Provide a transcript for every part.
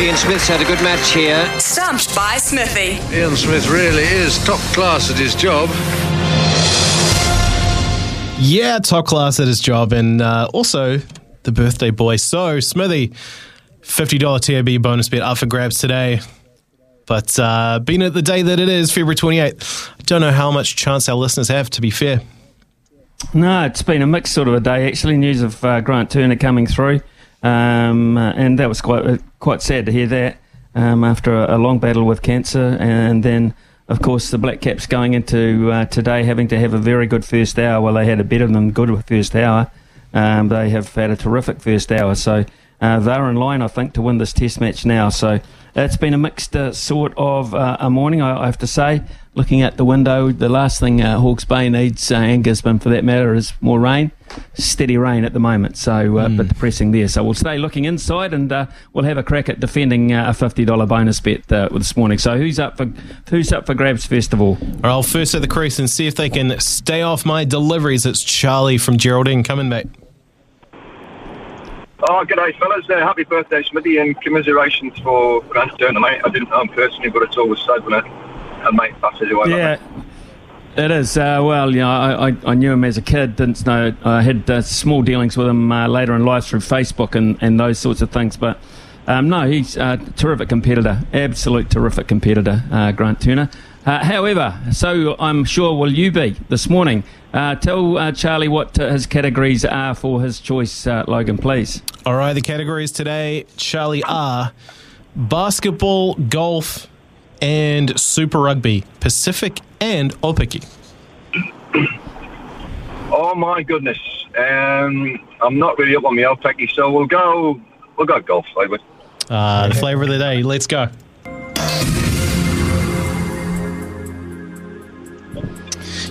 Ian Smith's had a good match here. Stumped by Smithy. Ian Smith really is top class at his job. Yeah, top class at his job, and uh, also the birthday boy. So, Smithy, $50 TAB bonus bet up for grabs today. But uh, being at the day that it is, February 28th, I don't know how much chance our listeners have, to be fair. No, it's been a mixed sort of a day, actually. News of uh, Grant Turner coming through. Um, uh, and that was quite uh, quite sad to hear that um, after a, a, long battle with cancer. And then, of course, the Black Caps going into uh, today having to have a very good first hour. Well, they had a better than good first hour. Um, they have had a terrific first hour. So uh, they're in line, I think, to win this test match now. So it's been a mixed uh, sort of uh, a morning, I, I, have to say. Looking at the window, the last thing uh, Hawke's Bay needs, uh, and Gisborne for that matter, is more rain. Steady rain at the moment, so uh, mm. but depressing there. So we'll stay looking inside, and uh, we'll have a crack at defending uh, a fifty dollar bonus bet this morning. So who's up for who's up for grabs first of all? All right, I'll first at the crease and see if they can stay off my deliveries. It's Charlie from Geraldine. coming in, Oh, g'day, fellas. Uh, happy birthday, Smithy, and commiserations for Grant Turner, mate. I didn't know him personally, but it's always sad when a, a mate passes away. Yeah. It is. Uh, well, you know, I, I, knew him as a kid. Didn't know. I had uh, small dealings with him uh, later in life through Facebook and, and those sorts of things. But um, no, he's a terrific competitor. Absolute terrific competitor, uh, Grant Turner. Uh, however, so I'm sure will you be this morning. Uh, tell uh, Charlie what uh, his categories are for his choice, uh, Logan, please. All right, the categories today, Charlie, are basketball, golf, and Super Rugby, Pacific and Aupiki. Oh my goodness, um, I'm not really up on the Aupiki, so we'll go. We'll go golf, flavor. Uh, the flavor of the day. Let's go.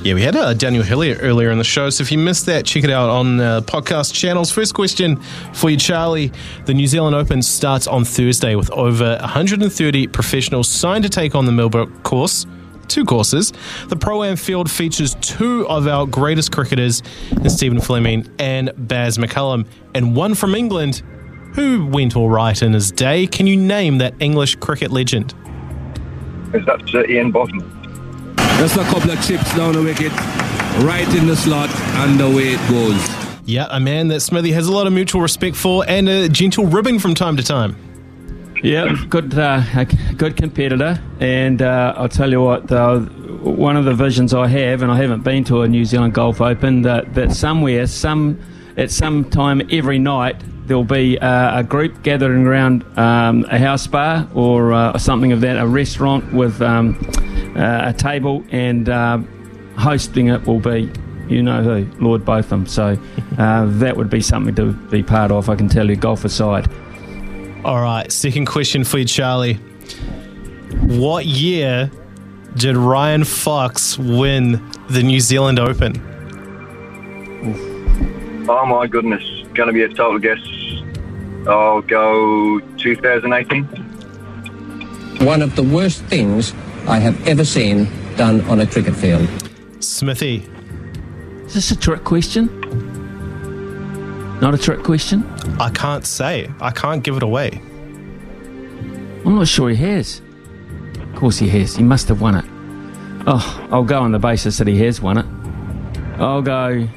Yeah, we had uh, Daniel Hillier earlier in the show, so if you missed that, check it out on uh, podcast channels. First question for you, Charlie. The New Zealand Open starts on Thursday with over 130 professionals signed to take on the Millbrook course two courses. The Pro Am field features two of our greatest cricketers, Stephen Fleming and Baz McCullum, and one from England who went all right in his day. Can you name that English cricket legend? Is that Ian Botham? Just a couple of chips down the wicket, right in the slot, and away it goes. Yeah, a man that Smithy has a lot of mutual respect for and a gentle ribbing from time to time. Yeah, good, uh, good competitor, and uh, I'll tell you what, though, one of the visions I have, and I haven't been to a New Zealand Golf Open, that, that somewhere, some at some time every night, there'll be uh, a group gathering around um, a house bar or uh, something of that, a restaurant with um, uh, a table, and uh, hosting it will be, you know who, Lord Botham. So uh, that would be something to be part of, I can tell you, golf aside. All right, second question for you, Charlie. What year did Ryan Fox win the New Zealand Open? Oh my goodness, going to be a total guess. I'll go 2018. One of the worst things I have ever seen done on a cricket field. Smithy. Is this a trick question? Not a trick question? I can't say. I can't give it away. I'm not sure he has. Of course he has. He must have won it. Oh, I'll go on the basis that he has won it. I'll go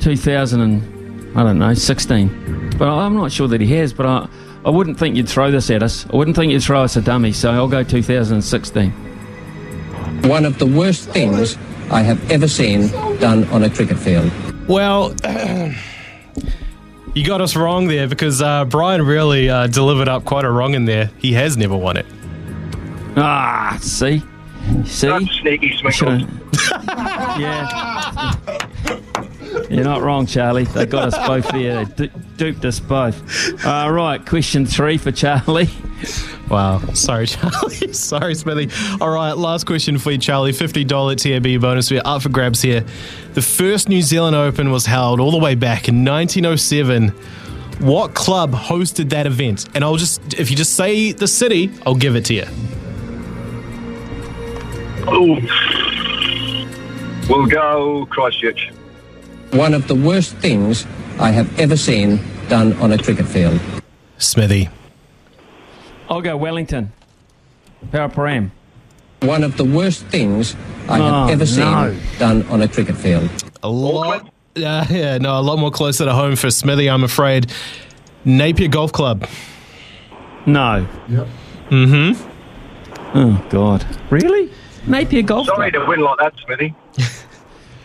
2000 and, I don't know, 16. But I'm not sure that he has, but I, I wouldn't think you'd throw this at us. I wouldn't think you'd throw us a dummy, so I'll go 2016. One of the worst things I have ever seen done on a cricket field. Well, you got us wrong there because uh, Brian really uh, delivered up quite a wrong in there. He has never won it. Ah, see? See? That's sneaky, yeah. You're not wrong, Charlie. They got us both there. They du- duped us both. All right, question three for Charlie. Wow. Sorry, Charlie. Sorry, Smithy. All right, last question for you, Charlie. $50 TAB bonus. We're up for grabs here. The first New Zealand Open was held all the way back in 1907. What club hosted that event? And I'll just, if you just say the city, I'll give it to you. Oh. We'll go Christchurch. One of the worst things I have ever seen done on a cricket field. Smithy. I'll go Wellington. Paraparam. One of the worst things I Oh, have ever seen no. done on a cricket field. A lot. Uh, yeah, no, a lot more closer to home for Smithy, I'm afraid. Napier Golf Club. No. Yep. Mm-hmm. Oh, God. Really? Napier Golf Sorry Club? to win like that, Smithy.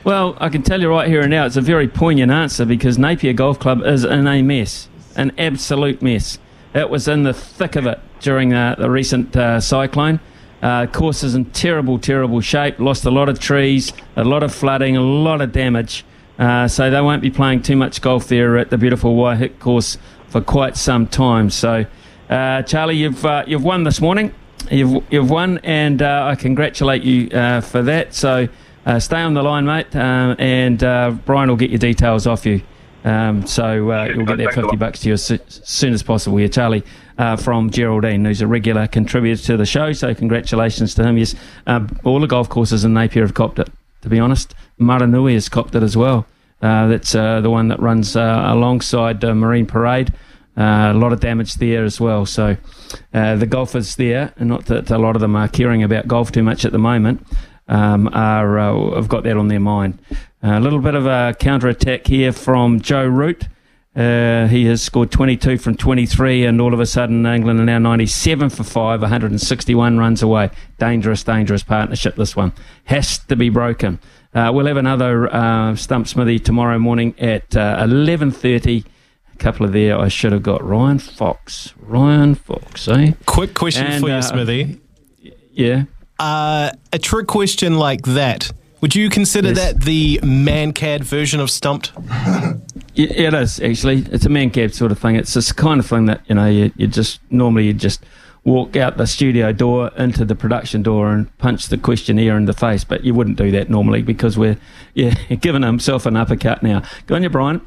Well, I can tell you right here and now, it's a very poignant answer because Napier Golf Club is in a mess, an absolute mess. It was in the thick of it during uh, the recent uh, cyclone. Uh, course is in terrible, terrible shape. Lost a lot of trees, a lot of flooding, a lot of damage. Uh, so they won't be playing too much golf there at the beautiful Waiohiki course for quite some time. So, uh, Charlie, you've uh, you've won this morning. You've you've won, and I congratulate you for that. So. Uh, stay on the line, mate, uh, and uh, Brian will get your details off you. Um, so uh, you'll get that 50 lot. bucks to you as, soon as possible. Here, Charlie uh, from Geraldine, who's a regular contributor to the show. So congratulations to him. Yes, um, all the golf courses in Napier have copped it. To be honest, Maraenui has copped it as well. Uh, that's uh, the one that runs uh, alongside uh, Marine Parade. Uh, a lot of damage there as well. So uh, the golfers there, and not that a lot of them are caring about golf too much at the moment, um, are uh, have got that on their mind. a little bit of a counter attack here from Joe Root. Uh, he has scored 22 from 23, and all of a sudden, England are now 97 for 5, 161 runs away. Dangerous, dangerous partnership, this one. Has to be broken. Uh, we'll have another uh, Stump Smithy tomorrow morning at uh, 11.30. A couple of there I should have got. Ryan Fox. Ryan Fox, eh? Quick question And, for you, uh, Smithy. Yeah. Uh, a trick question like that. Would you consider Yes. that the Mankad version of Stumped? It is actually. It's a Mankad sort of thing. It's this kind of thing that you know you, you just normally you just walk out the studio door into the production door and punch the questionnaire in the face, but you wouldn't do that normally because we're yeah giving himself an uppercut now. Go on, you Brian.